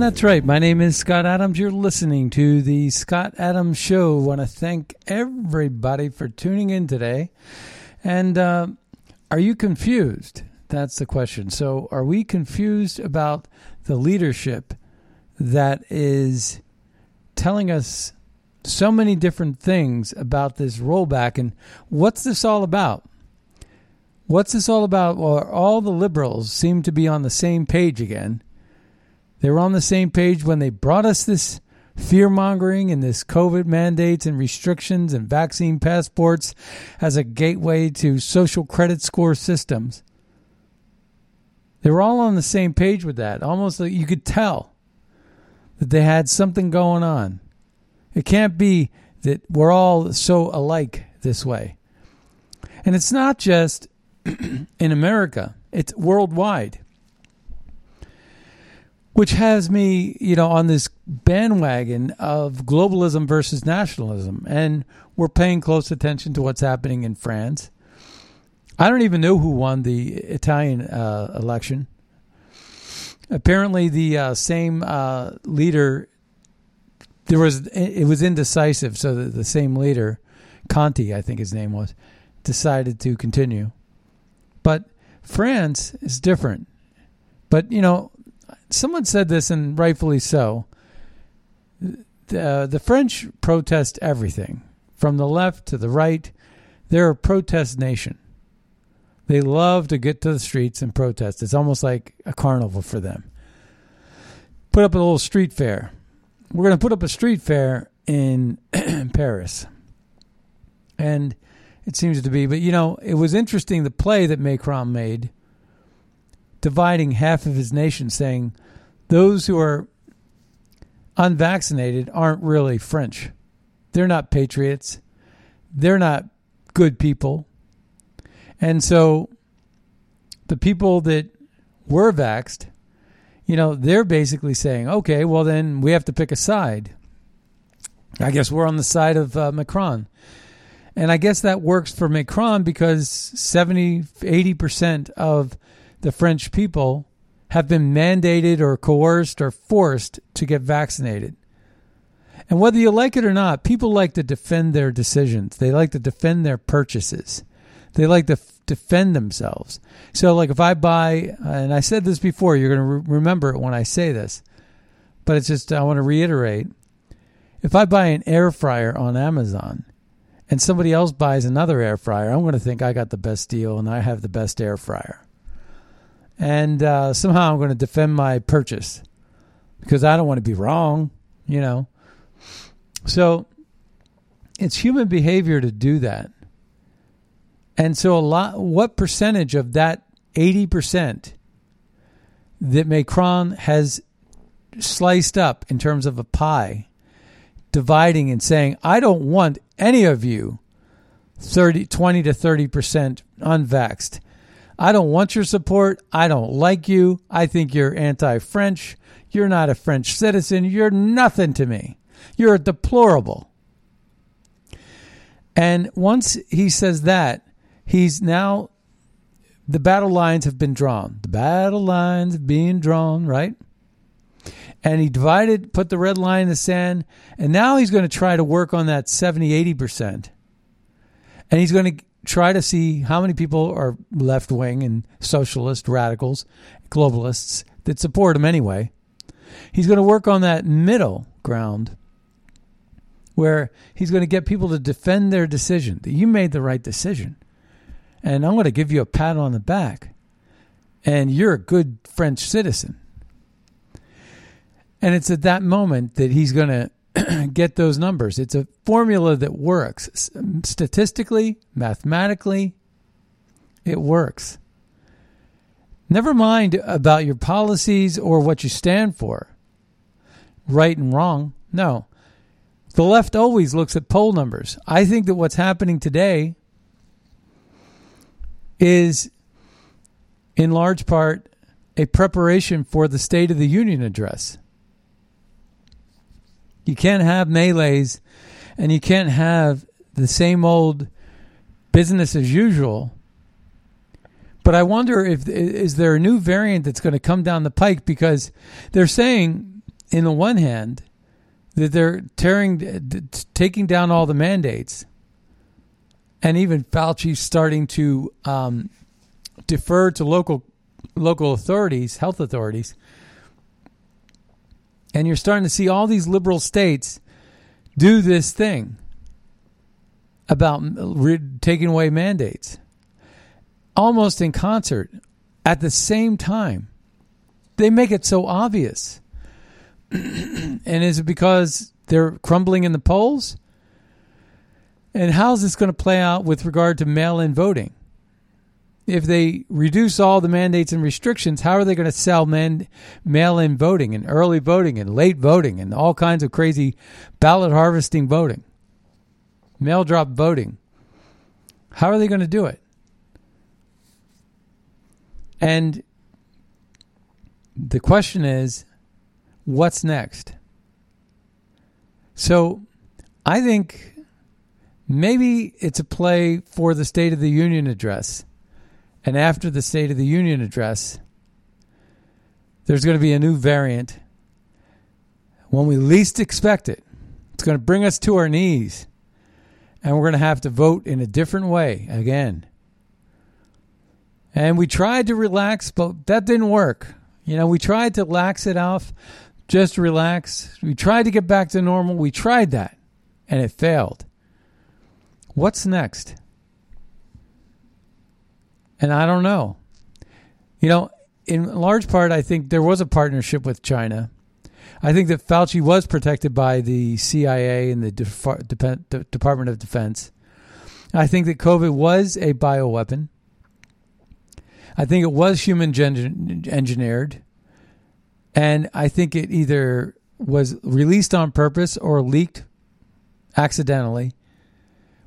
That's right. My name is Scott Adams. You're listening to the Scott Adams Show. I want to thank everybody for tuning in today. And uh, are you confused? That's the question. So, are we confused about the leadership that is telling us so many different things about this rollback? And what's this all about? What's this all about? Well, all the liberals seem to be on the same page again. They were on the same page when they brought us this fear mongering and this COVID mandates and restrictions and vaccine passports as a gateway to social credit score systems. They were all on the same page with that. Almost like you could tell that they had something going on. It can't be that we're all so alike this way. And it's not just in America, it's worldwide which has me, you know, on this bandwagon of globalism versus nationalism. And we're paying close attention to what's happening in France. I don't even know who won the Italian uh, election. Apparently, the uh, same uh, leader. There was it was indecisive, so the, the same leader, Conte, I think his name was, decided to continue. But France is different. But you know, someone said this, and rightfully so. The, uh, the French protest everything, from the left to the right. They're a protest nation. They love to get to the streets and protest. It's almost like a carnival for them. Put up a little street fair. We're going to put up a street fair in Paris. And it seems to be, but you know, it was interesting the play that Macron made dividing half of his nation, saying those who are unvaccinated aren't really French. They're not patriots. They're not good people. And so the people that were vaxed, you know, they're basically saying, okay, well, then we have to pick a side. I guess we're on the side of uh, Macron. And I guess that works for Macron because 70, 80% of the French people have been mandated or coerced or forced to get vaccinated. And whether you like it or not, people like to defend their decisions. They like to defend their purchases. They like to f- defend themselves. So, like if I buy, and I said this before, you're going to re- remember it when I say this, but it's just, I want to reiterate. If I buy an air fryer on Amazon and somebody else buys another air fryer, I'm going to think I got the best deal and I have the best air fryer and uh, somehow I'm going to defend my purchase because I don't want to be wrong, you know. So it's human behavior to do that. And so a lot what percentage of that 80% that Macron has sliced up in terms of a pie dividing and saying I don't want any of you 30 20 to 30% unvaxxed I don't want your support. I don't like you. I think you're anti French. You're not a French citizen. You're nothing to me. You're deplorable. And once he says that, he's now, the battle lines have been drawn. The battle lines being drawn, right? And he divided, put the red line in the sand, and now he's going to try to work on that 70, 80%. And he's going to try to see how many people are left wing and socialist radicals, globalists that support him anyway. He's going to work on that middle ground where he's going to get people to defend their decision that you made the right decision. And I'm going to give you a pat on the back. And you're a good French citizen. And it's at that moment that he's going to get those numbers. It's a formula that works statistically, mathematically. It works. Never mind about your policies or what you stand for, right and wrong. No. The left always looks at poll numbers. I think that what's happening today is, in large part, a preparation for the State of the Union address. You can't have melees and you can't have the same old business as usual. But I wonder if is there a new variant that's going to come down the pike because they're saying in the one hand that they're tearing taking down all the mandates and even Fauci starting to um, defer to local local authorities, health authorities, and you're starting to see all these liberal states do this thing about taking away mandates almost in concert at the same time. They make it so obvious. and is it because they're crumbling in the polls? And how's this going to play out with regard to mail in voting? If they reduce all the mandates and restrictions, how are they going to sell man, mail-in voting and early voting and late voting and all kinds of crazy ballot harvesting voting, mail drop voting? How are they going to do it? And the question is, what's next? So, I think maybe it's a play for the State of the Union address and after the State of the Union address, there's going to be a new variant. When we least expect it, it's going to bring us to our knees. And we're going to have to vote in a different way again. And we tried to relax, but that didn't work. You know, we tried to lax it off, just relax. We tried to get back to normal. We tried that, and it failed. What's next? And I don't know. You know, in large part, I think there was a partnership with China. I think that Fauci was protected by the CIA and the Department of Defense. I think that COVID was a bioweapon. I think it was human engineered. And I think it either was released on purpose or leaked accidentally.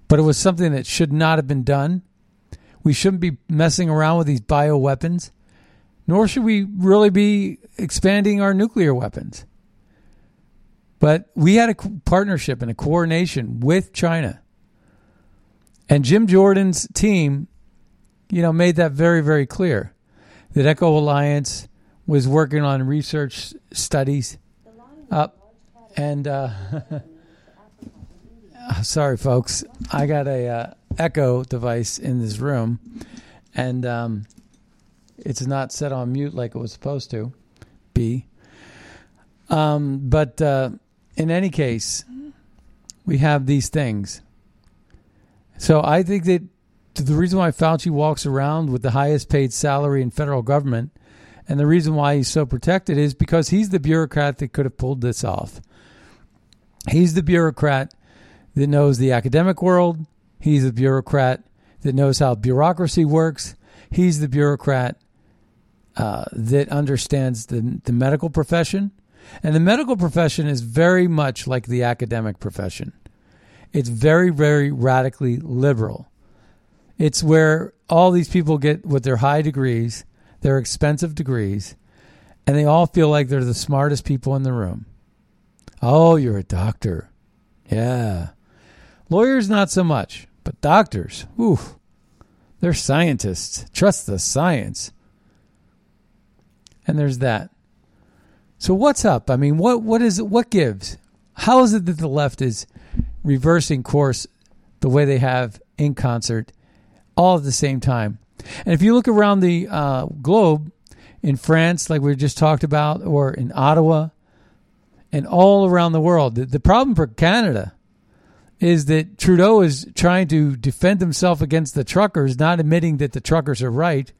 But it was something that should not have been done. We shouldn't be messing around with these bioweapons, nor should we really be expanding our nuclear weapons. But we had a partnership and a coordination with China. And Jim Jordan's team, you know, made that very, very clear that EcoHealth Alliance was working on research studies up. And uh, sorry, folks, I got a. Uh, echo device in this room, and um, it's not set on mute like it was supposed to be. Um, but uh, in any case, we have these things. So I think that the reason why Fauci walks around with the highest paid salary in federal government, and the reason why he's so protected is because he's the bureaucrat that could have pulled this off. He's the bureaucrat that knows the academic world, He's a bureaucrat that knows how bureaucracy works. He's the bureaucrat uh, that understands the, the medical profession. And the medical profession is very much like the academic profession. It's very, very radically liberal. It's where all these people get with their high degrees, their expensive degrees, and they all feel like they're the smartest people in the room. Oh, you're a doctor. Yeah. Lawyers, not so much, but doctors, ooh, they're scientists. Trust the science. And there's that. So what's up? I mean, what what is? What gives? How is it that the left is reversing course the way they have in concert, all at the same time? And if you look around the uh, globe, in France, like we just talked about, or in Ottawa, and all around the world, the, the problem for Canada is that Trudeau is trying to defend himself against the truckers, not admitting that the truckers are right.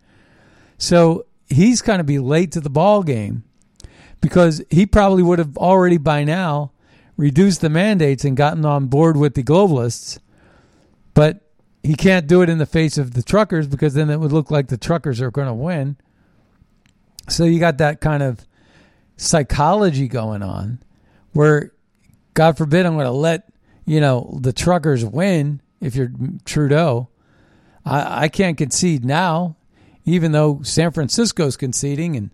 So he's kind of be late to the ball game because he probably would have already by now reduced the mandates and gotten on board with the globalists. But he can't do it in the face of the truckers because then it would look like the truckers are going to win. So you got that kind of psychology going on where, God forbid, I'm going to let, you know, the truckers win if you're Trudeau. I, I can't concede now, even though San Francisco's conceding and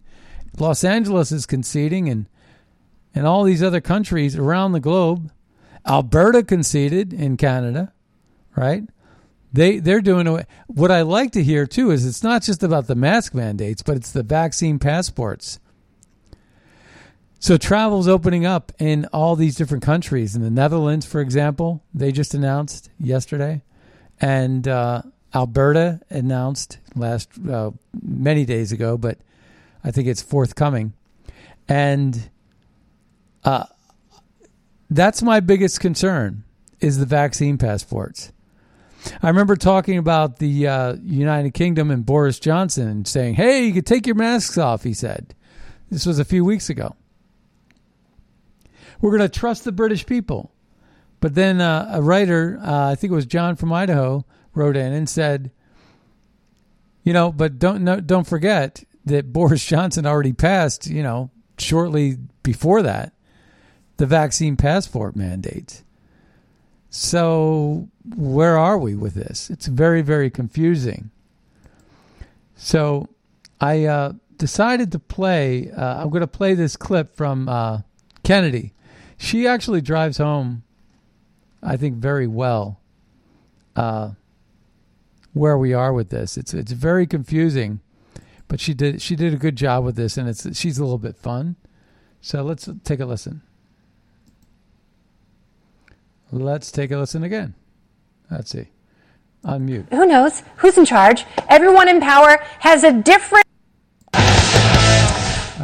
Los Angeles is conceding and and all these other countries around the globe. Alberta conceded in Canada, right? They they're doing away. What I like to hear too is it's not just about the mask mandates, but it's the vaccine passports. So travel's opening up in all these different countries. In the Netherlands, for example, they just announced yesterday, and uh, Alberta announced last uh, many days ago, but I think it's forthcoming, and uh, that's my biggest concern is the vaccine passports I remember talking about the uh, United Kingdom and Boris Johnson saying, "Hey, you can take your masks off." He said, "This was a few weeks ago." We're going to trust the British people, but then uh, a writer, uh, I think it was John from Idaho, wrote in and said, "You know, but don't no, don't forget that Boris Johnson already passed. You know, shortly before that, the vaccine passport mandate." So, where are we with this? It's very, very confusing. So, I uh, decided to play. Uh, I'm going to play this clip from uh, Kennedy. She actually drives home, I think, very well. Uh, where we are with this, it's it's very confusing, but she did she did a good job with this, and it's she's a little bit fun. So let's take a listen. Let's take a listen again. Let's see. Unmute. Who knows? Who's in charge? Everyone in power has a different.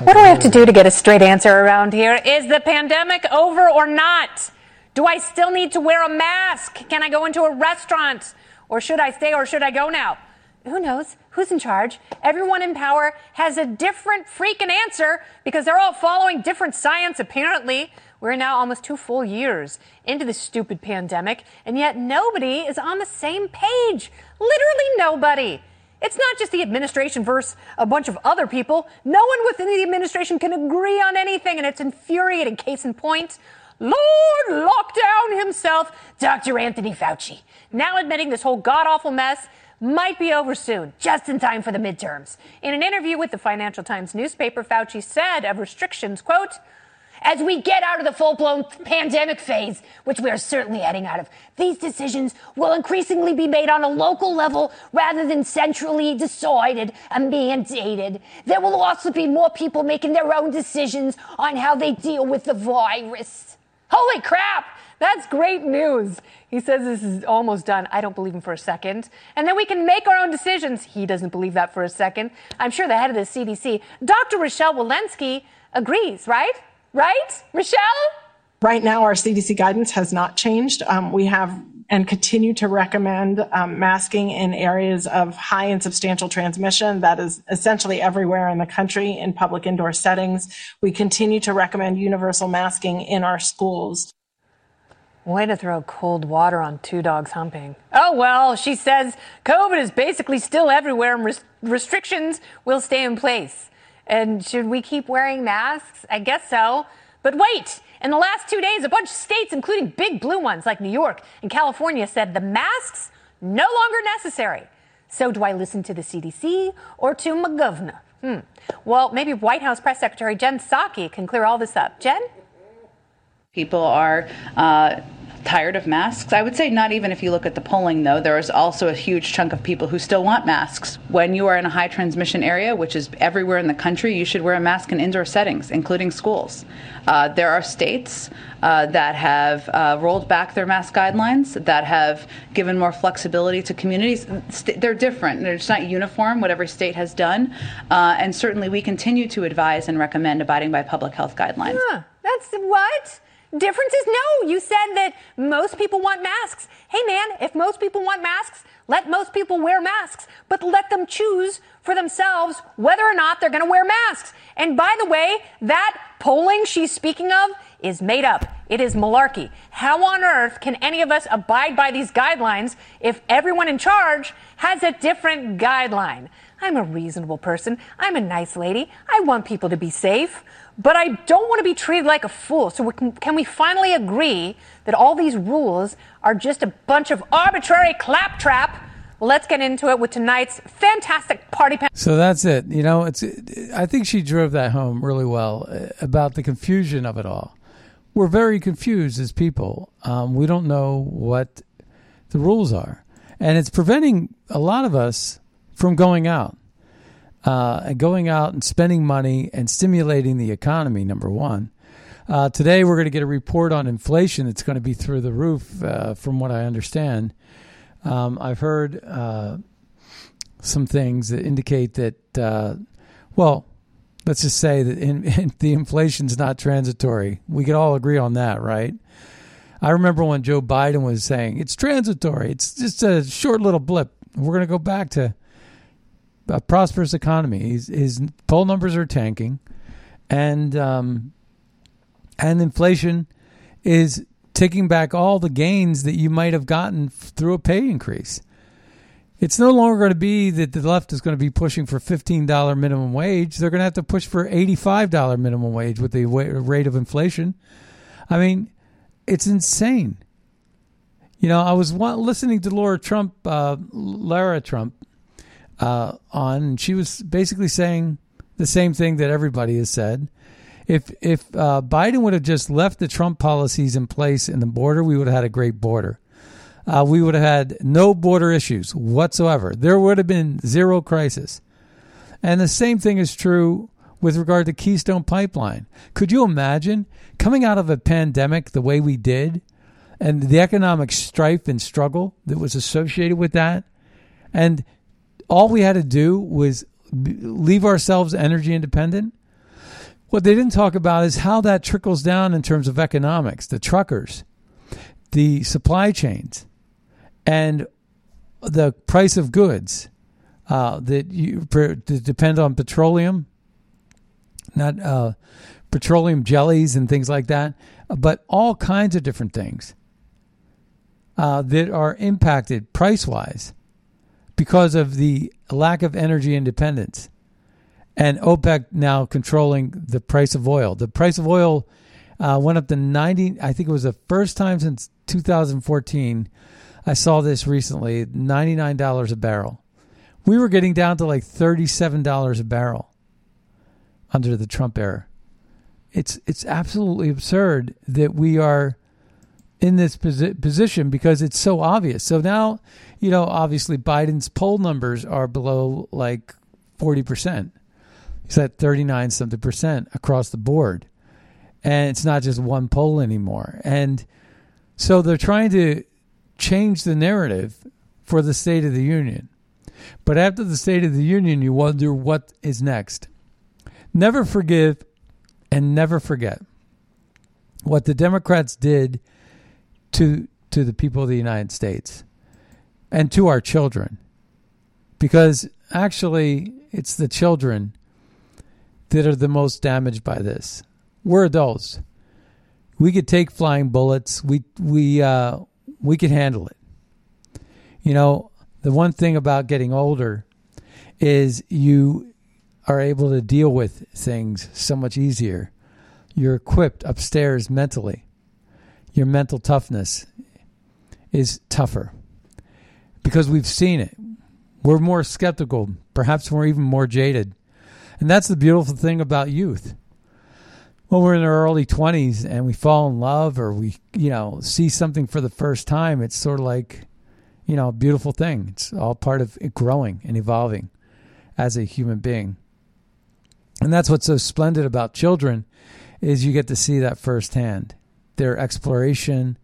What do I have to do to get a straight answer around here? Is the pandemic over or not? Do I still need to wear a mask? Can I go into a restaurant? Or should I stay or should I go now? Who knows? Who's in charge? Everyone in power has a different freaking answer because they're all following different science, apparently. We're now almost two full years into this stupid pandemic, and yet nobody is on the same page. Literally nobody. It's not just the administration versus a bunch of other people. No one within the administration can agree on anything, and it's infuriating. Case in point, Lord Lockdown himself, Dr. Anthony Fauci, now admitting this whole god awful mess might be over soon, just in time for the midterms. In an interview with the Financial Times newspaper, Fauci said of restrictions, quote, as we get out of the full blown pandemic phase, which we are certainly heading out of, these decisions will increasingly be made on a local level rather than centrally decided and mandated. There will also be more people making their own decisions on how they deal with the virus. Holy crap! That's great news. He says this is almost done. I don't believe him for a second. And then we can make our own decisions. He doesn't believe that for a second. I'm sure the head of the CDC, Dr. Rochelle Walensky, agrees, right? Right? Michelle? Right now, our CDC guidance has not changed. Um, we have and continue to recommend um, masking in areas of high and substantial transmission. That is essentially everywhere in the country in public indoor settings. We continue to recommend universal masking in our schools. Way to throw cold water on two dogs humping. Oh, well, she says COVID is basically still everywhere and res- restrictions will stay in place. And should we keep wearing masks? I guess so. But wait, in the last two days, a bunch of states, including big blue ones like New York and California, said the masks no longer necessary. So, do I listen to the CDC or to McGovern? Hmm. Well, maybe White House Press Secretary Jen Psaki can clear all this up. Jen? People are uh, tired of masks. I would say not even if you look at the polling, though. There is also a huge chunk of people who still want masks. When you are in a high transmission area, which is everywhere in the country, you should wear a mask in indoor settings, including schools. Uh, there are states uh, that have uh, rolled back their mask guidelines, that have given more flexibility to communities. St- they're different. They're not uniform, what every state has done. Uh, and certainly we continue to advise and recommend abiding by public health guidelines. Huh, that's what? Difference is no. You said that most people want masks. Hey, man, if most people want masks, let most people wear masks, but let them choose for themselves whether or not they're going to wear masks. And by the way, that polling she's speaking of is made up. It is malarkey. How on earth can any of us abide by these guidelines if everyone in charge has a different guideline? I'm a reasonable person. I'm a nice lady. I want people to be safe. But I don't want to be treated like a fool. So we can, can we finally agree that all these rules are just a bunch of arbitrary claptrap? Let's get into it with tonight's fantastic party panel. So that's it. You know, it's. I think she drove that home really well uh, about the confusion of it all. We're very confused as people. Um, we don't know what the rules are, and it's preventing a lot of us from going out uh, and going out and spending money and stimulating the economy, number one. Uh, today, we're going to get a report on inflation that's going to be through the roof, uh, from what I understand. Um, I've heard uh, some things that indicate that, uh, well, let's just say that in, in the inflation's not transitory. We could all agree on that, right? I remember when Joe Biden was saying it's transitory, it's just a short little blip. We're going to go back to a prosperous economy. His, his poll numbers are tanking, and um, and inflation is taking back all the gains that you might have gotten through a pay increase. It's no longer going to be that the left is going to be pushing for $15 minimum wage. They're going to have to push for $85 minimum wage with the rate of inflation. I mean, it's insane. You know, I was listening to Laura Trump, uh, Lara Trump, uh, on, she was basically saying the same thing that everybody has said. If if uh, Biden would have just left the Trump policies in place in the border, we would have had a great border. Uh, we would have had no border issues whatsoever. There would have been zero crisis. And the same thing is true with regard to Keystone Pipeline. Could you imagine coming out of a pandemic the way we did and the economic strife and struggle that was associated with that? And all we had to do was leave ourselves energy independent. What they didn't talk about is how that trickles down in terms of economics, the truckers, the supply chains, and the price of goods uh, that you that depend on petroleum, not uh, petroleum jellies and things like that, but all kinds of different things uh, that are impacted price wise because of the lack of energy independence and OPEC now controlling the price of oil. The price of oil uh, went up to 90, I think it was the first time since 2014. I saw this recently $99 a barrel. We were getting down to like $37 a barrel under the Trump era. It's, it's absolutely absurd that we are in this posi- position because it's so obvious. So now, you know, obviously Biden's poll numbers are below like 40%. He's at 39 something percent across the board. And it's not just one poll anymore. And so they're trying to change the narrative for the State of the Union. But after the State of the Union, you wonder what is next. Never forgive and never forget what the Democrats did to to the people of the United States and to our children. Because actually it's the children that are the most damaged by this. We're adults. We could take flying bullets. We we uh, we could handle it. You know, the one thing about getting older is you are able to deal with things so much easier. You're equipped upstairs mentally your mental toughness is tougher. because we've seen it. We're more skeptical. Perhaps we're even more jaded. And that's the beautiful thing about youth. When we're in our early 20s and we fall in love or we, you know, see something for the first time, it's sort of like, you know, a beautiful thing. It's all part of growing and evolving as a human being. And that's what's so splendid about children is you get to see that firsthand. Their exploration,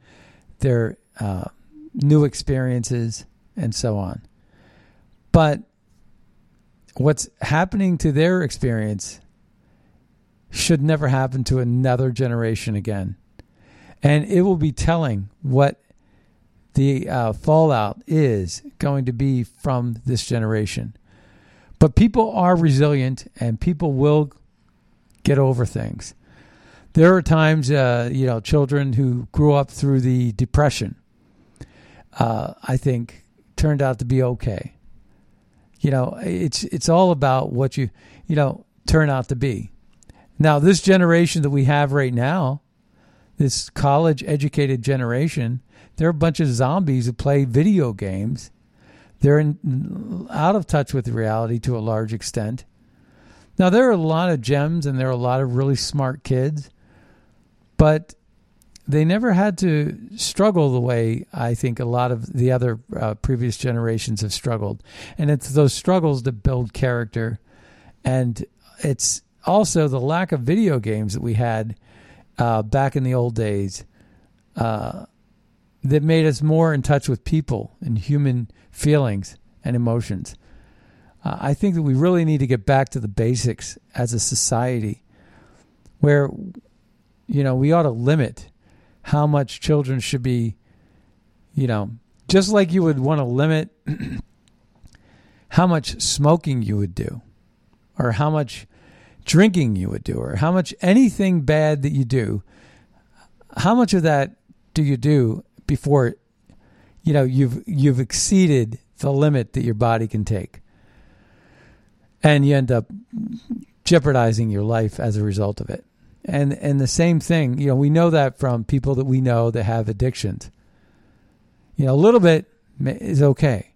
their uh, new experiences, and so on. But what's happening to their experience should never happen to another generation again. And it will be telling what the uh, fallout is going to be from this generation. But people are resilient and people will get over things. There are times, uh, you know, children who grew up through the Depression, uh, I think, turned out to be okay. You know, it's it's all about what you you know turn out to be. Now, this generation that we have right now, this college educated generation, they're a bunch of zombies who play video games. They're in, out of touch with reality to a large extent. Now, there are a lot of gems and there are a lot of really smart kids, but they never had to struggle the way I think a lot of the other uh, previous generations have struggled. And it's those struggles that build character. And it's also the lack of video games that we had uh, back in the old days uh, that made us more in touch with people and human feelings and emotions. Uh, I think that we really need to get back to the basics as a society where, you know, we ought to limit how much children should be, you know, just like you would want to limit how much smoking you would do or how much drinking you would do or how much anything bad that you do how much of that do you do before you know you've you've exceeded the limit that your body can take? And you end up jeopardizing your life as a result of it and and the same thing you know we know that from people that we know that have addictions. You know a little bit is okay.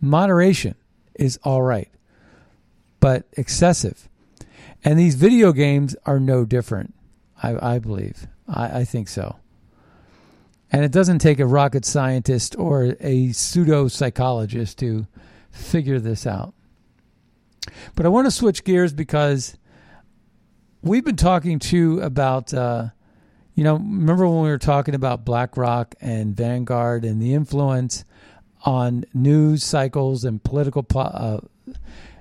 Moderation is all right but excessive. And these video games are no different i, I believe. I, I think so. And it doesn't take a rocket scientist or a pseudo psychologist to figure this out. But i want to switch gears because we've been talking too about, uh, you know, remember when we were talking about BlackRock and Vanguard and the influence on news cycles and political po- uh,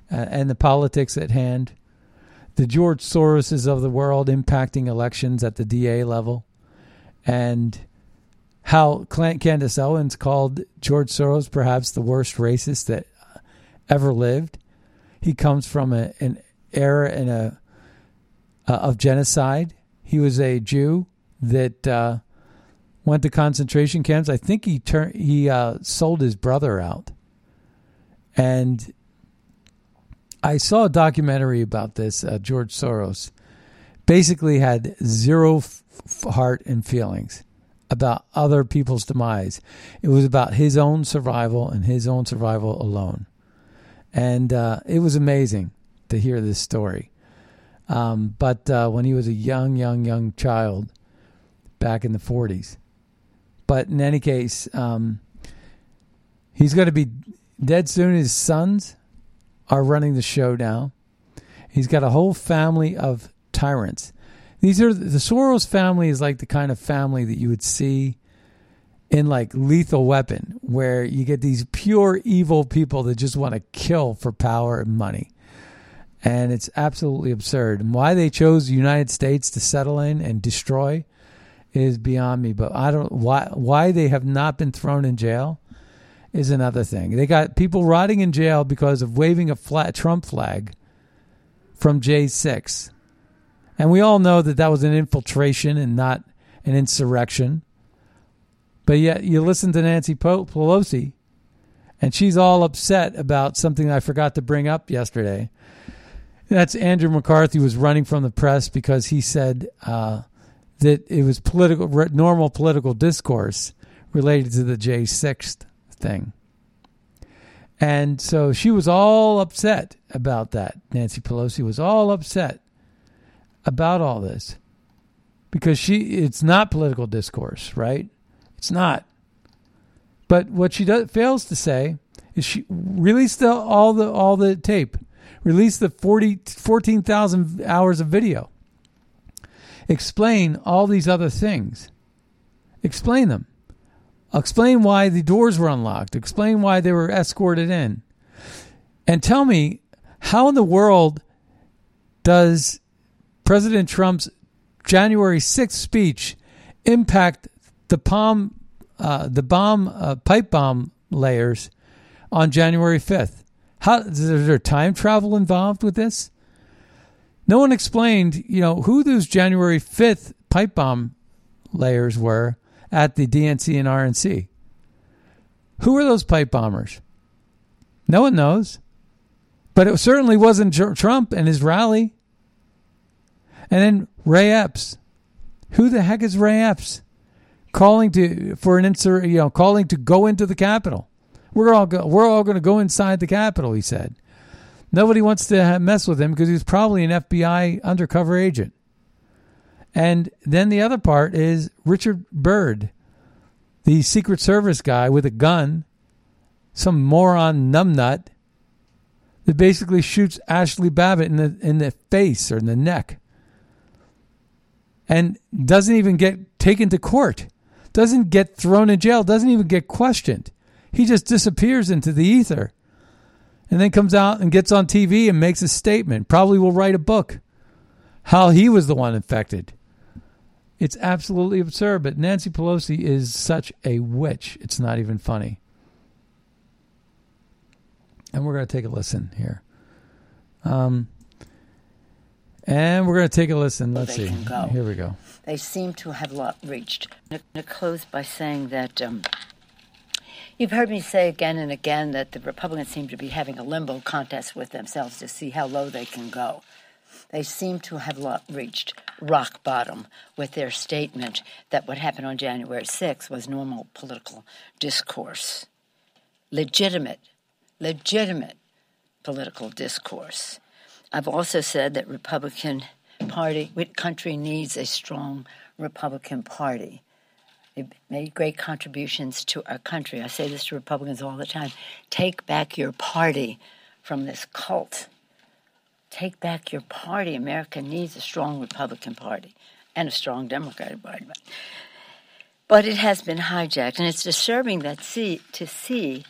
and the politics at hand, the George Soroses of the world impacting elections at the DA level, and how Candace Owens called George Soros perhaps the worst racist that ever lived. He comes from a, an era and a uh, of genocide. He was a Jew that uh, went to concentration camps. I think he turned he uh, sold his brother out, and I saw a documentary about this. Uh, George Soros basically had zero f- heart and feelings about other people's demise. It was about his own survival and his own survival alone, and uh, it was amazing to hear this story. Um, but uh, when he was a young, young, young child back in the 40s. But in any case, um, he's going to be dead soon. His sons are running the show now. He's got a whole family of tyrants. These are the Soros family is like the kind of family that you would see in like Lethal Weapon, where you get these pure evil people that just want to kill for power and money and it's absolutely absurd. And why they chose the United States to settle in and destroy is beyond me. But I don't why why they have not been thrown in jail is another thing. They got people rotting in jail because of waving a flat Trump flag from J6. And we all know that that was an infiltration and not an insurrection. But yet you listen to Nancy Pelosi and she's all upset about something I forgot to bring up yesterday that's Andrew McCarthy was running from the press because he said uh, that it was political, normal political discourse related to the J6th thing. And so she was all upset about that. Nancy Pelosi was all upset about all this because she it's not political discourse, right? It's not. But what she does, fails to say is she released the, all the all the tape, released the 40, 14,000 hours of video. Explain all these other things. Explain them. Explain why the doors were unlocked. Explain why they were escorted in. And tell me how in the world does President Trump's January 6th speech impact the palm uh, the bomb uh, pipe bomb layers on January 5th? How is there time travel involved with this? No one explained, you know, who those January 5th pipe bomb layers were at the DNC and RNC. Who were those pipe bombers? No one knows. But it certainly wasn't Trump and his rally. And then Ray Epps. Who the heck is Ray Epps? Calling to for an insur, you know, calling to go into the Capitol. We're all go, we're all going to go inside the Capitol. He said. Nobody wants to mess with him because he's probably an FBI undercover agent. And then the other part is Richard Byrd, the Secret Service guy with a gun, some moron numbnut that basically shoots Ashley Babbitt in the in the face or in the neck. And doesn't even get taken to court. Doesn't get thrown in jail, doesn't even get questioned. He just disappears into the ether. And then comes out and gets on TV and makes a statement. Probably will write a book. How he was the one infected. It's absolutely absurd, but Nancy Pelosi is such a witch. It's not even funny. And we're going to take a listen here. Um, and we're going to take a listen. Let's see. Here we go. They seem to have reached. I'm going to close by saying that um, you've heard me say again and again that the Republicans seem to be having a limbo contest with themselves to see how low they can go. They seem to have reached rock bottom with their statement that what happened on January 6th was normal political discourse. Legitimate, legitimate political discourse. I've also said that Republican Party, country needs a strong Republican Party. Made great contributions to our country. I say this to Republicans all the time. Take back your party from this cult take back your party. America needs a strong Republican Party and a strong Democratic Party. But it has been hijacked, and it's disturbing that see to see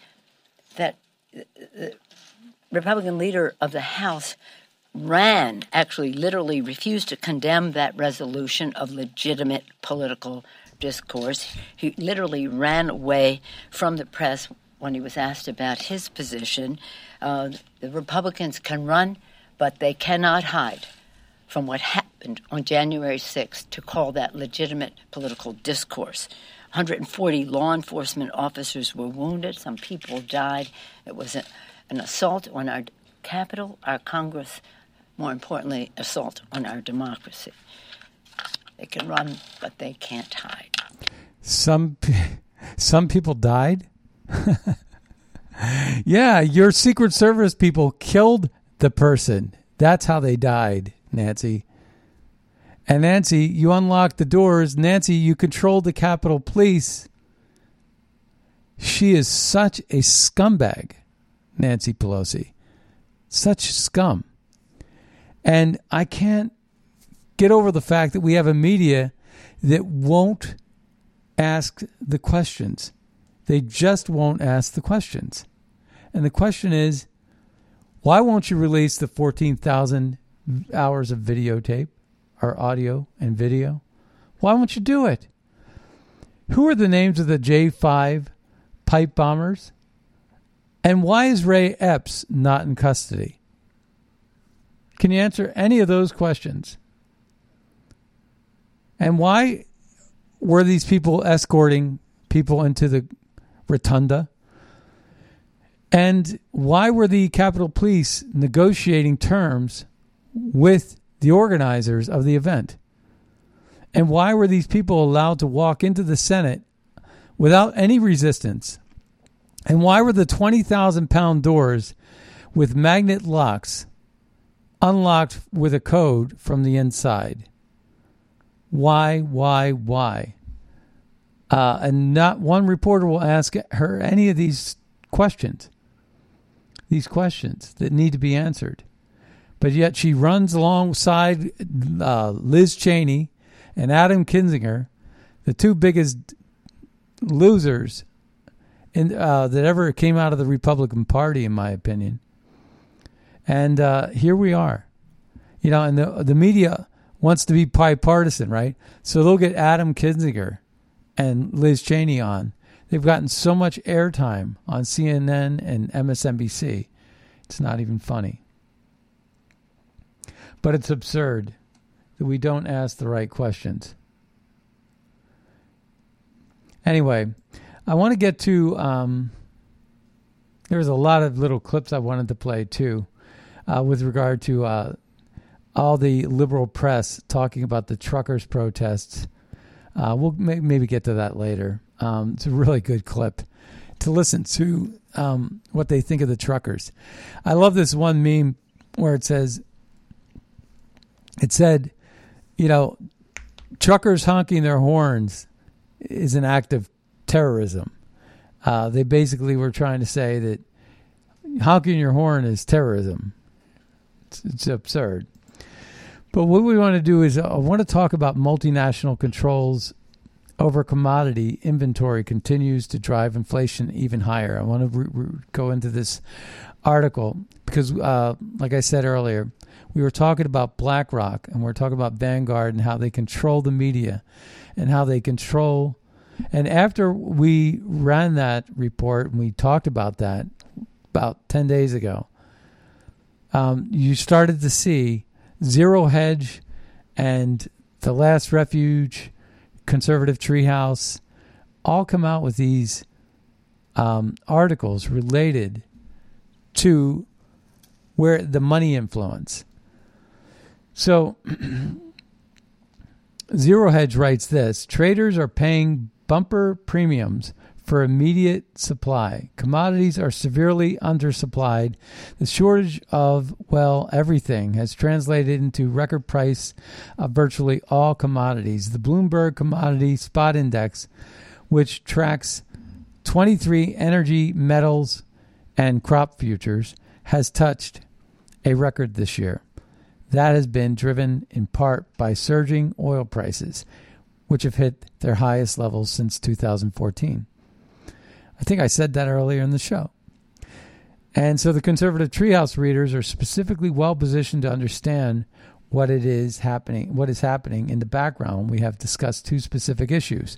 that the Republican leader of the House ran, actually, literally refused to condemn that resolution of legitimate political discourse. He literally ran away from the press when he was asked about his position. Uh, the Republicans can run but they cannot hide from what happened on January 6th to call that legitimate political discourse. 140 law enforcement officers were wounded, some people died. It was a, an assault on our Capitol, our Congress, more importantly, assault on our democracy. They can run, but they can't hide. Some some people died. yeah, your Secret Service people killed the person. That's how they died, Nancy. And Nancy, you unlocked the doors. Nancy, you controlled the Capitol Police. She is such a scumbag, Nancy Pelosi. Such scum. And I can't get over the fact that we have a media that won't ask the questions. They just won't ask the questions. And the question is why won't you release the 14,000 hours of videotape or audio and video? Why won't you do it? Who are the names of the J5 pipe bombers? And why is Ray Epps not in custody? Can you answer any of those questions? And why were these people escorting people into the rotunda? And why were the Capitol Police negotiating terms with the organizers of the event? And why were these people allowed to walk into the Senate without any resistance And why were the 20,000 pound doors with magnet locks unlocked with a code from the inside? Why, why, why? Uh, and not one reporter will ask her any of these questions. These questions that need to be answered. But yet she runs alongside uh, Liz Cheney and Adam Kinzinger, the two biggest losers in, uh, that ever came out of the Republican Party, in my opinion. And uh, here we are. You know, and the, the media wants to be bipartisan, right? So they'll get Adam Kinzinger and Liz Cheney on. They've gotten so much airtime on CNN and MSNBC. It's not even funny. But it's absurd that we don't ask the right questions. Anyway, I want to get to. Um, there's a lot of little clips I wanted to play too, uh, with regard to uh, all the liberal press talking about the truckers' protests. Uh, we'll may- maybe get to that later. Um, it's a really good clip to listen to um, what they think of the truckers. I love this one meme where it says, it said, you know, truckers honking their horns is an act of terrorism. Uh, they basically were trying to say that honking your horn is terrorism. It's, it's absurd. But what we want to do is, uh, I want to talk about multinational controls over commodity inventory continues to drive inflation even higher. I want to re- re- go into this article because, uh, like I said earlier, we were talking about BlackRock and we're talking about Vanguard and how they control the media and how they control. And after we ran that report and we talked about that about 10 days ago, um, you started to see Zero Hedge and The Last Refuge, Conservative Treehouse, all come out with these um, articles related to where the money influence. So, Zero Hedge writes this traders are paying bumper premiums for immediate supply. Commodities are severely undersupplied. The shortage of, well, everything has translated into record price of virtually all commodities. The Bloomberg Commodity Spot Index, which tracks 23 energy, metals, and crop futures, has touched a record this year. That has been driven in part by surging oil prices, which have hit their highest levels since 2014. I think I said that earlier in the show. And so the conservative treehouse readers are specifically well positioned to understand what it is happening, what is happening in the background. We have discussed two specific issues.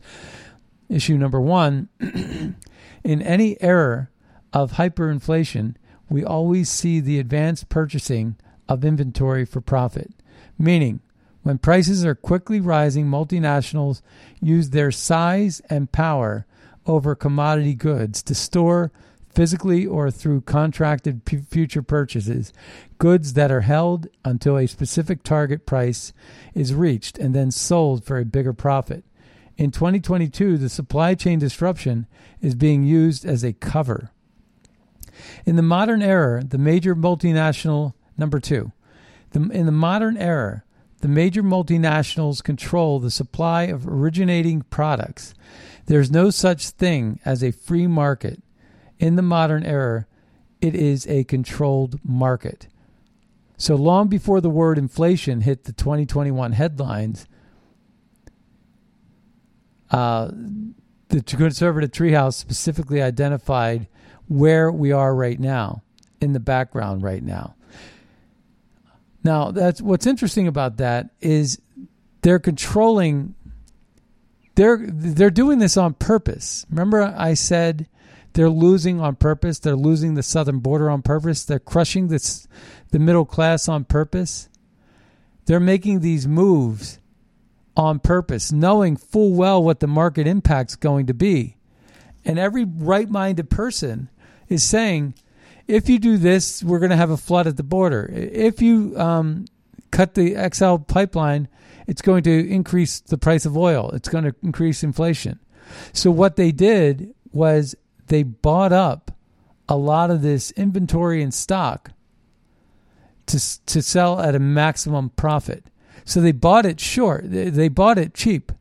Issue number one in any era of hyperinflation, we always see the advanced purchasing of inventory for profit, meaning when prices are quickly rising, multinationals use their size and power over commodity goods to store physically or through contracted p- future purchases goods that are held until a specific target price is reached and then sold for a bigger profit. In 2022, the supply chain disruption is being used as a cover. In the modern era, the major multinational number 2. The, in the modern era, the major multinationals control the supply of originating products. There's no such thing as a free market. In the modern era, it is a controlled market. So long before the word inflation hit the 2021 headlines, uh, the conservative treehouse specifically identified where we are right now in the background right now. Now, that's what's interesting about that is they're controlling they're they're doing this on purpose. Remember I said they're losing on purpose. They're losing the southern border on purpose. They're crushing this the middle class on purpose. They're making these moves on purpose, knowing full well what the market impact's going to be. And every right-minded person is saying, if you do this, we're going to have a flood at the border. If you um, cut the XL pipeline, it's going to increase the price of oil. It's going to increase inflation. So what they did was they bought up a lot of this inventory and stock to to sell at a maximum profit. So they bought it short. They, they bought it cheap.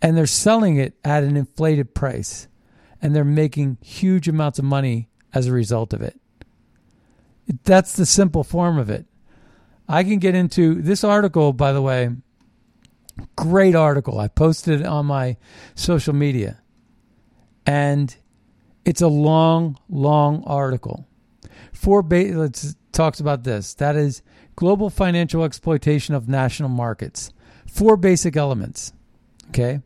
And they're selling it at an inflated price. And they're making huge amounts of money as a result of it. That's the simple form of it. I can get into this article, by the way. Great article. I posted it on my social media. And it's a long, long article. Four ba- let's talks about this. That is global financial exploitation of national markets. Four basic elements. Okay.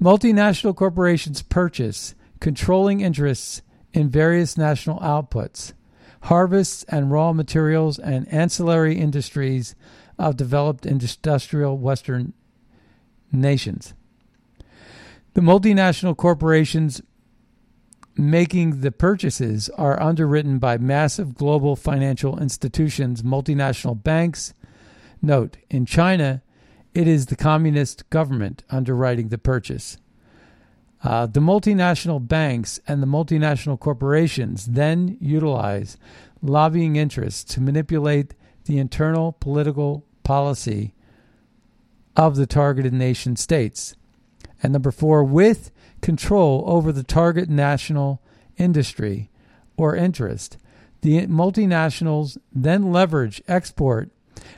Multinational corporations purchase controlling interests in various national outputs, harvests and raw materials and ancillary industries of developed industrial Western nations. The multinational corporations making the purchases are underwritten by massive global financial institutions, multinational banks. Note, in China, it is the communist government underwriting the purchase. Uh, the multinational banks and the multinational corporations then utilize lobbying interests to manipulate the internal political policy of the targeted nation states. And number four, with control over the target national industry or interest. The multinationals then leverage export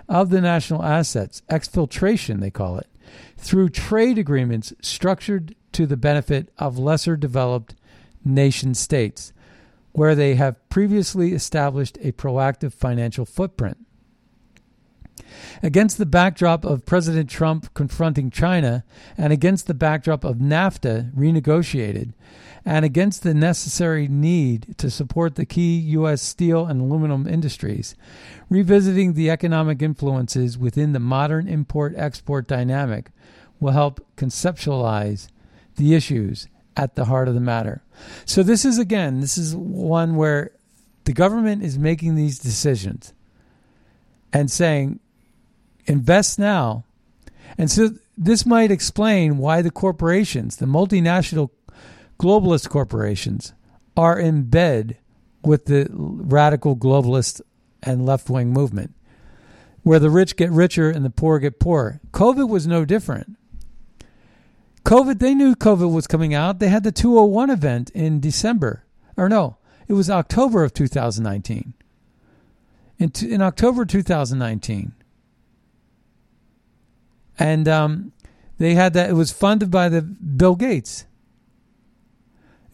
of the national assets, exfiltration, they call it, through trade agreements structured to the benefit of lesser developed nation states, where they have previously established a proactive financial footprint. Against the backdrop of President Trump confronting China and against the backdrop of NAFTA renegotiated, and against the necessary need to support the key U.S. steel and aluminum industries, revisiting the economic influences within the modern import export dynamic will help conceptualize the issues at the heart of the matter. So, this is again, this is one where the government is making these decisions and saying, invest now. And so this might explain why the corporations, the multinational globalist corporations, are in bed with the radical globalist and left wing movement, where the rich get richer and the poor get poorer. COVID was no different. COVID, they knew COVID was coming out. They had the 201 event in December, or no, it was October of 2019. In, t- in October 2019, and um, they had that. It was funded by the Bill Gates.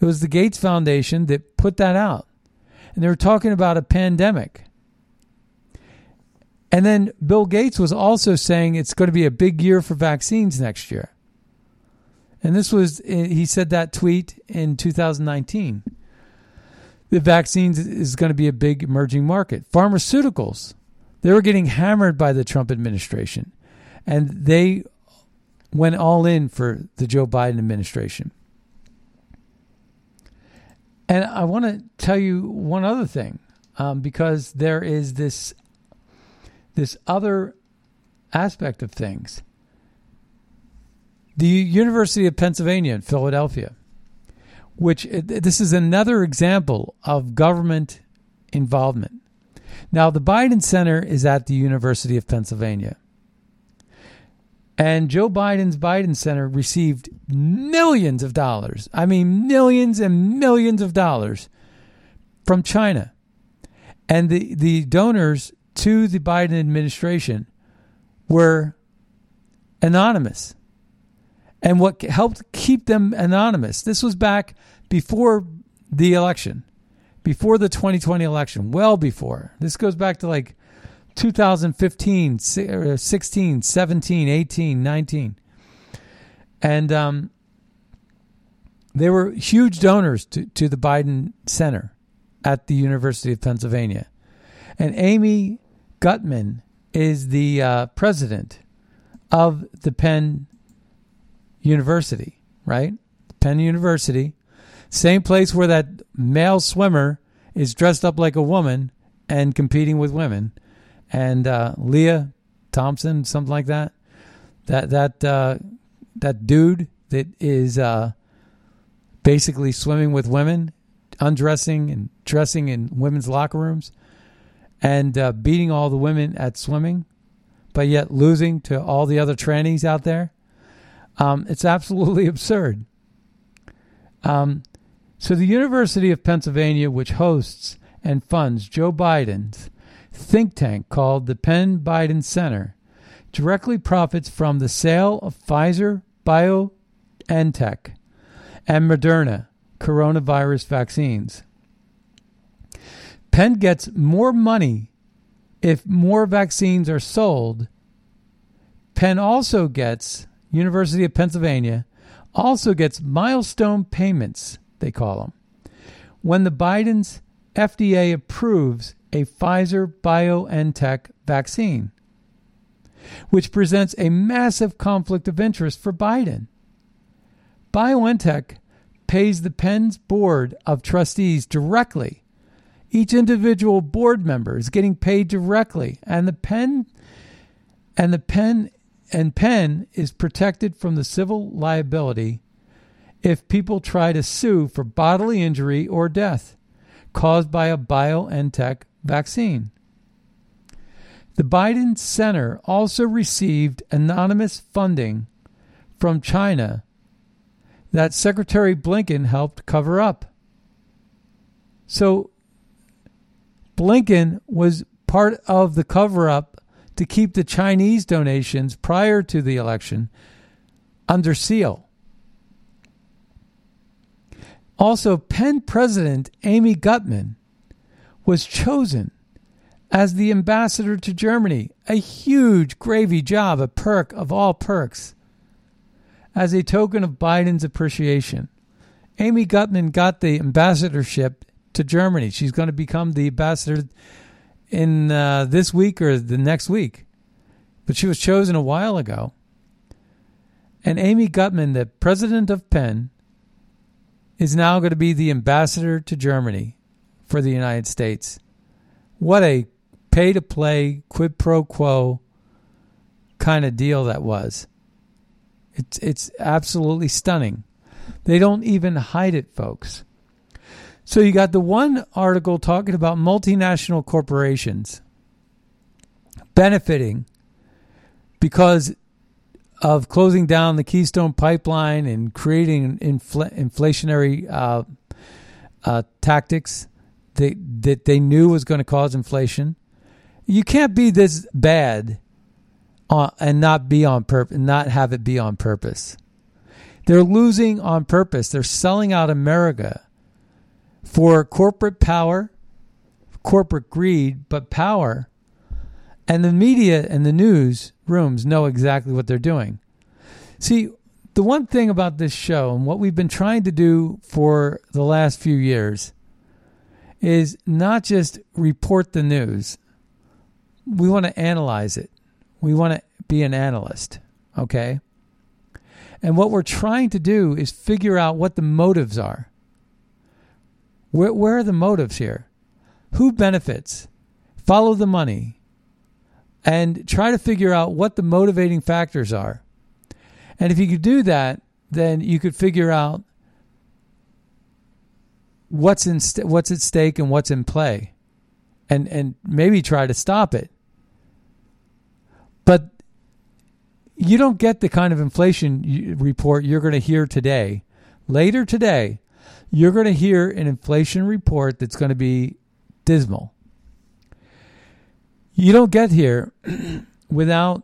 It was the Gates Foundation that put that out, and they were talking about a pandemic. And then Bill Gates was also saying it's going to be a big year for vaccines next year. And this was, eh, he said that tweet in 2019. The vaccines is going to be a big emerging market. Pharmaceuticals, they were getting hammered by the Trump administration and they went all in for the Joe Biden administration. And I want to tell you one other thing, um, because there is this this other aspect of things. The University of Pennsylvania in Philadelphia, which this is another example of government involvement. Now, the Biden Center is at the University of Pennsylvania. And Joe Biden's Biden Center received millions of dollars. I mean, millions and millions of dollars from China. And the, the donors to the Biden administration were anonymous. And what helped keep them anonymous, this was back before the election, before the 2020 election, well before. This goes back to like 2015, uh, 16, 17, 18, 19. And um, they were huge donors to, to the Biden Center at the University of Pennsylvania. And Amy Gutmann is the uh, president of the Penn University, right? Penn University, same place where that male swimmer is dressed up like a woman and competing with women and uh, Leah Thompson, something like that. That that uh, that dude that is uh, basically swimming with women, undressing and dressing in women's locker rooms, and uh, beating all the women at swimming, but yet losing to all the other trannies out there. Um, it's absolutely absurd. Um, so, the University of Pennsylvania, which hosts and funds Joe Biden's think tank called the Penn Biden Center, directly profits from the sale of Pfizer, BioNTech, and Moderna coronavirus vaccines. Penn gets more money if more vaccines are sold. Penn also gets, University of Pennsylvania, also gets milestone payments, they call them, when the Biden's FDA approves a Pfizer BioNTech vaccine, which presents a massive conflict of interest for Biden. BioNTech pays the Penn's board of trustees directly. Each individual board member is getting paid directly, and the Penn and the Penn and Penn is protected from the civil liability if people try to sue for bodily injury or death caused by a BioNTech vaccine. The Biden Center also received anonymous funding from China that Secretary Blinken helped cover up. So Blinken was part of the cover up to keep the Chinese donations prior to the election under seal. Also, Penn President Amy Gutmann was chosen as the ambassador to Germany, a huge gravy job, a perk of all perks as a token of Biden's appreciation. Amy Gutmann got the ambassadorship to Germany. She's going to become the ambassador in uh, this week or the next week. But she was chosen a while ago. And Amy Gutmann, the president of Penn, is now going to be the ambassador to Germany for the United States. What a pay to play, quid pro quo kind of deal that was. It's it's absolutely stunning. They don't even hide it, folks. So you got the one article talking about multinational corporations benefiting because of closing down the Keystone Pipeline and creating infl- inflationary uh, uh, tactics that that they knew was going to cause inflation. You can't be this bad on, and not be on purpose, not have it be on purpose. They're losing on purpose. They're selling out America for corporate power, corporate greed, but power. And the media and the news rooms know exactly what they're doing. See, the one thing about this show and what we've been trying to do for the last few years is not just report the news. We want to analyze it. We want to be an analyst, okay? And what we're trying to do is figure out what the motives are. Where, where are the motives here? Who benefits? Follow the money and try to figure out what the motivating factors are. And if you could do that, then you could figure out what's in st- what's at stake and what's in play, and and maybe try to stop it. But you don't get the kind of inflation report you're going to hear today. Later today, you're going to hear an inflation report that's going to be dismal. You don't get here without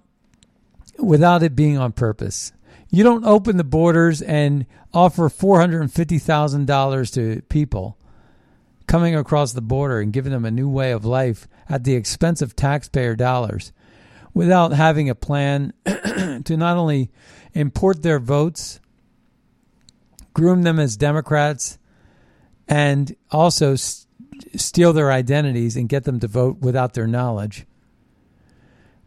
without it being on purpose. You don't open the borders and offer $450,000 to people coming across the border and giving them a new way of life at the expense of taxpayer dollars without having a plan to not only import their votes, groom them as Democrats, and also s- steal their identities and get them to vote without their knowledge,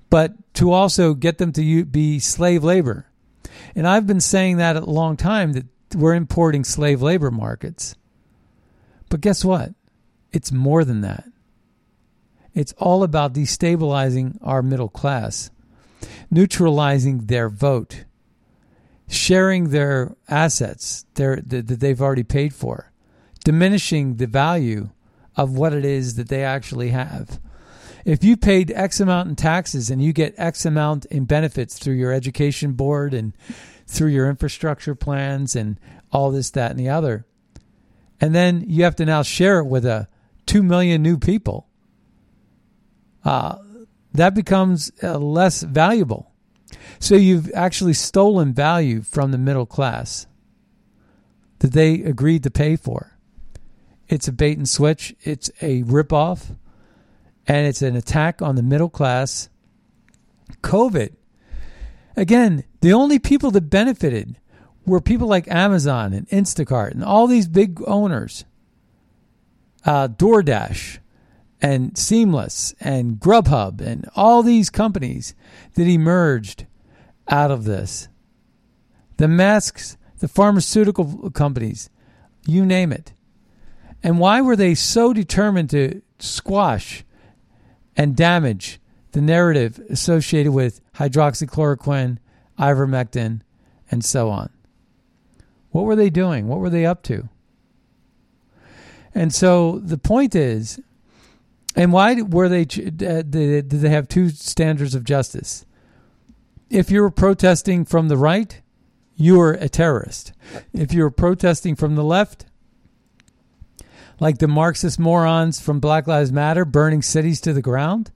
but to also get them to be slave labor. And I've been saying that a long time that we're importing slave labor markets. But guess what? It's more than that. It's all about destabilizing our middle class, neutralizing their vote, sharing their assets their, that, that they've already paid for, diminishing the value of what it is that they actually have. If you paid X amount in taxes and you get X amount in benefits through your education board and through your infrastructure plans and all this, that, and the other, and then you have to now share it with a 2 million new people, uh, that becomes uh, less valuable. So you've actually stolen value from the middle class that they agreed to pay for. It's a bait and switch. It's a ripoff, and it's an attack on the middle class. COVID. Again, the only people that benefited were people like Amazon and Instacart and all these big owners, uh, DoorDash and Seamless and Grubhub and all these companies that emerged out of this. The masks, the pharmaceutical companies, you name it. And why were they so determined to squash and damage the narrative associated with hydroxychloroquine, ivermectin, and so on? What were they doing? What were they up to? And so the point is, and why were they? Uh, did they have two standards of justice? If you were protesting from the right, you were a terrorist. If you were protesting from the left, like the Marxist morons from Black Lives Matter burning cities to the ground,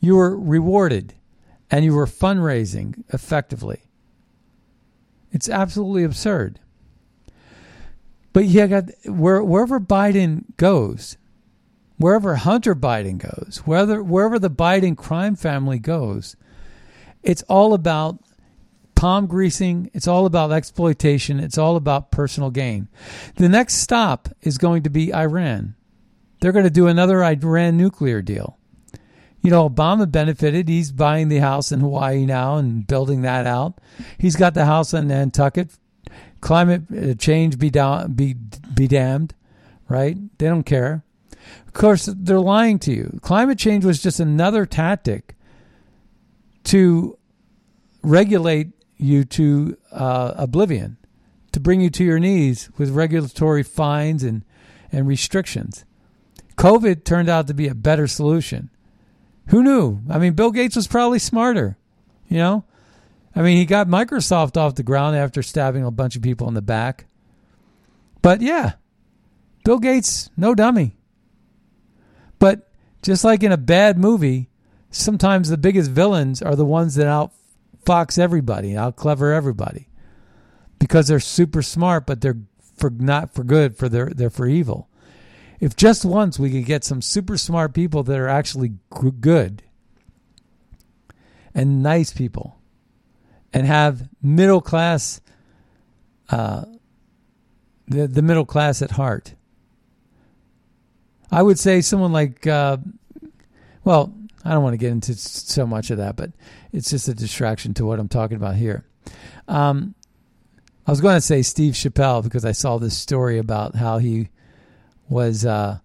you were rewarded and you were fundraising effectively. It's absolutely absurd. But yeah, got where, wherever Biden goes, wherever Hunter Biden goes, wherever wherever the Biden crime family goes, it's all about palm greasing. It's all about exploitation. It's all about personal gain. The next stop is going to be Iran. They're going to do another Iran nuclear deal. You know, Obama benefited. He's buying the house in Hawaii now and building that out. He's got the house in Nantucket. Climate uh, change be, down, be, be damned, right? They don't care. Of course, they're lying to you. Climate change was just another tactic to regulate you to uh, oblivion, to bring you to your knees with regulatory fines and, and restrictions. COVID turned out to be a better solution. Who knew? I mean, Bill Gates was probably smarter, you know? I mean, he got Microsoft off the ground after stabbing a bunch of people in the back. But yeah, Bill Gates, no dummy. But just like in a bad movie, sometimes the biggest villains are the ones that out fox everybody, out clever everybody, because they're super smart, but they're for not for good, for their they're for evil. If just once we could get some super smart people that are actually good and nice people, and have middle class, uh, the the middle class at heart. I would say someone like, uh, well, I don't want to get into so much of that, but it's just a distraction to what I'm talking about here. Um, I was going to say Steve Chappelle because I saw this story about how he was uh,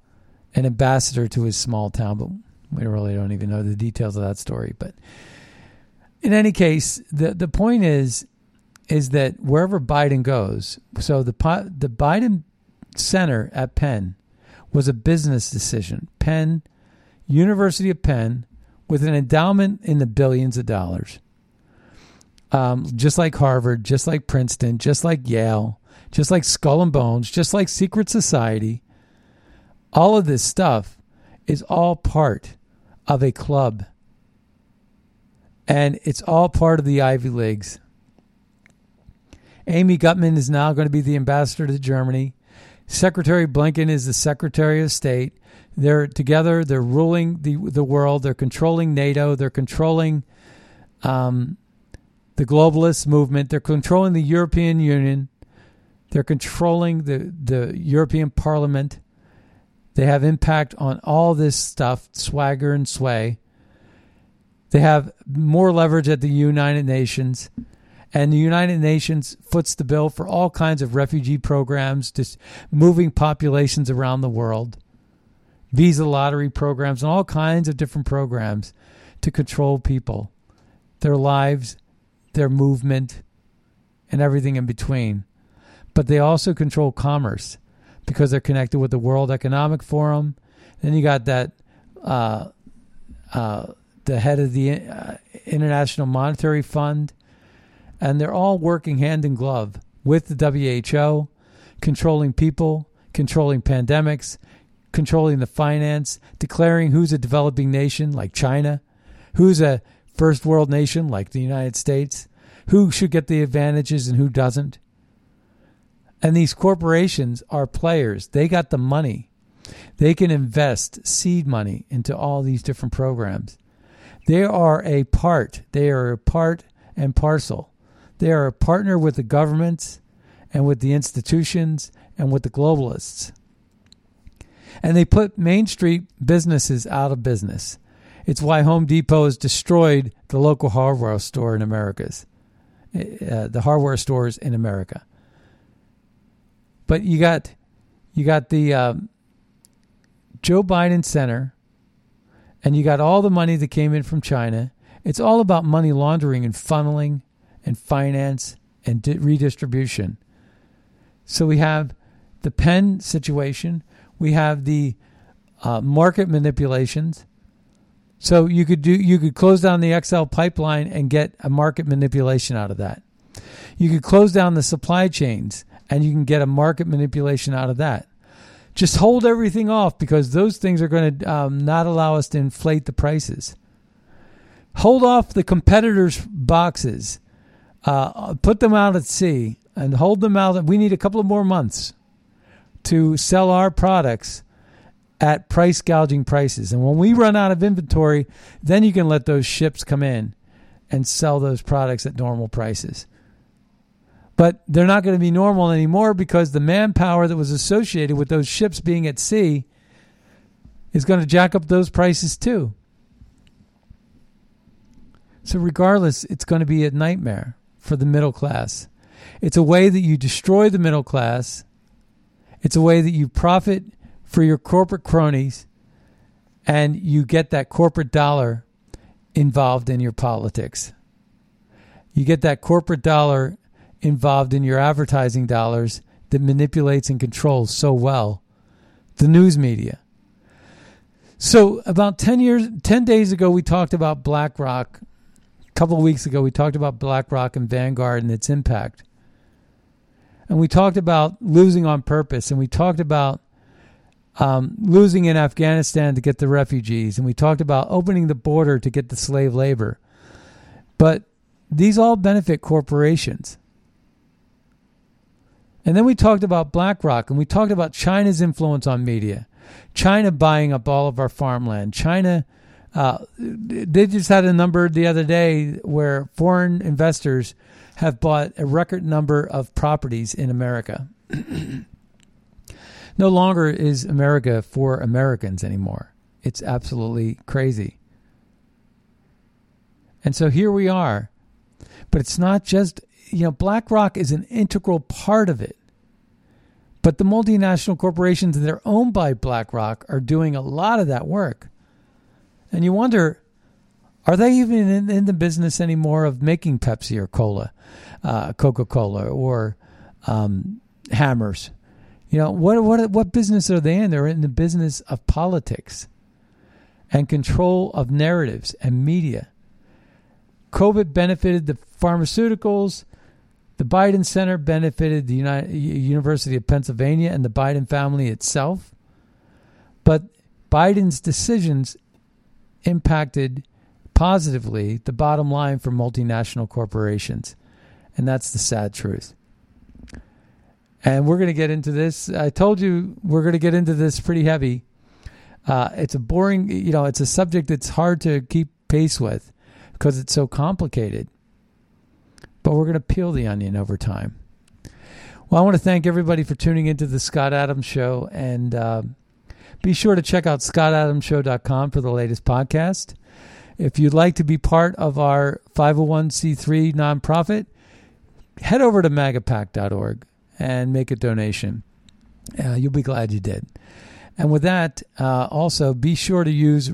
an ambassador to his small town, but we really don't even know the details of that story. But in any case, the the point is is that wherever Biden goes, so the the Biden Center at Penn was a business decision. Penn University of Penn with an endowment in the billions of dollars. Um, just like Harvard, just like Princeton, just like Yale, just like Skull and Bones, just like Secret Society. All of this stuff is all part of a club. And it's all part of the Ivy Leagues. Amy Gutmann is now going to be the ambassador to Germany. Secretary Blinken is the Secretary of State. They're together. They're ruling the the world. They're controlling NATO. They're controlling um, the globalist movement. They're controlling the European Union. They're controlling the the European Parliament. They have impact on all this stuff, swagger and sway. They have more leverage at the United Nations. And the United Nations foots the bill for all kinds of refugee programs, just moving populations around the world visa lottery programs, and all kinds of different programs to control people, their lives, their movement, and everything in between. But they also control commerce because they're connected with the World Economic Forum. Then you got that uh, uh, the head of the uh, International Monetary Fund, and they're all working hand in glove with the WHO, controlling people, controlling pandemics, controlling the finance, declaring who's a developing nation like China, who's a first world nation like the United States, who should get the advantages and who doesn't. And these corporations are players. They got the money. They can invest seed money into all these different programs. They are a part. They are a part and parcel. They are a partner with the governments and with the institutions and with the globalists. And they put Main Street businesses out of business. It's why Home Depot has destroyed the local hardware store in America's, uh, the hardware stores in America. But you got, you got the um, Joe Biden Center, and you got all the money that came in from China. It's all about money laundering and funneling and finance and di- redistribution. So we have the Penn situation. We have the uh, market manipulations. So you could do you could close down the XL pipeline and get a market manipulation out of that. You could close down the supply chains and you can get a market manipulation out of that. Just hold everything off because those things are going to um, not allow us to inflate the prices. Hold off the competitors' boxes, uh, put them out at sea, and hold them out. We need a couple of more months to sell our products at price gouging prices. And when we run out of inventory, then you can let those ships come in and sell those products at normal prices. But they're not going to be normal anymore because the manpower that was associated with those ships being at sea is going to jack up those prices too. So, regardless, it's going to be a nightmare for the middle class. It's a way that you destroy the middle class. It's a way that you profit for your corporate cronies and you get that corporate dollar involved in your politics. You get that corporate dollar involved in your advertising dollars that manipulates and controls so well the news media. So about 10 years 10 days ago we talked about BlackRock. A couple of weeks ago we talked about BlackRock and Vanguard and its impact. And we talked about losing on purpose, and we talked about um, losing in Afghanistan to get the refugees, and we talked about opening the border to get the slave labor. But these all benefit corporations. And then we talked about BlackRock, and we talked about China's influence on media, China buying up all of our farmland, China. Uh, they just had a number the other day where foreign investors have bought a record number of properties in America. no longer is America for Americans anymore. It's absolutely crazy. And so here we are. But it's not just, you know, BlackRock is an integral part of it. But the multinational corporations that are owned by BlackRock are doing a lot of that work. And you wonder, are they even in, in the business anymore of making Pepsi or cola, uh, Coca Cola or um, Hammers? You know what what what business are they in? They're in the business of politics and control of narratives and media. COVID benefited the pharmaceuticals. The Biden Center benefited the United, University of Pennsylvania and the Biden family itself. But Biden's decisions impacted positively the bottom line for multinational corporations. And that's the sad truth. And we're going to get into this. I told you we're going to get into this pretty heavy. Uh, it's a boring, you know, it's a subject that's hard to keep pace with because it's so complicated. But we're going to peel the onion over time. Well, I want to thank everybody for tuning into the Scott Adams Show. And uh, be sure to check out scottadamshow.com for the latest podcast. If you'd like to be part of our 501c3 nonprofit, head over to magapack.org and make a donation. Uh, you'll be glad you did. And with that, uh, also be sure to use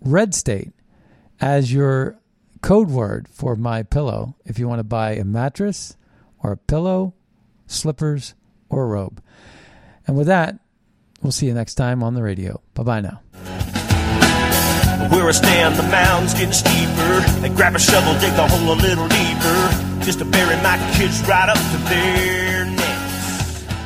Red State as your code word for MyPillow if you want to buy a mattress or a pillow, slippers, or a robe. And with that, we'll see you next time on the radio. Bye bye now. Where I stand, the mound's getting steeper. I grab a shovel, dig the hole a little deeper, just to bury my kids right up to there.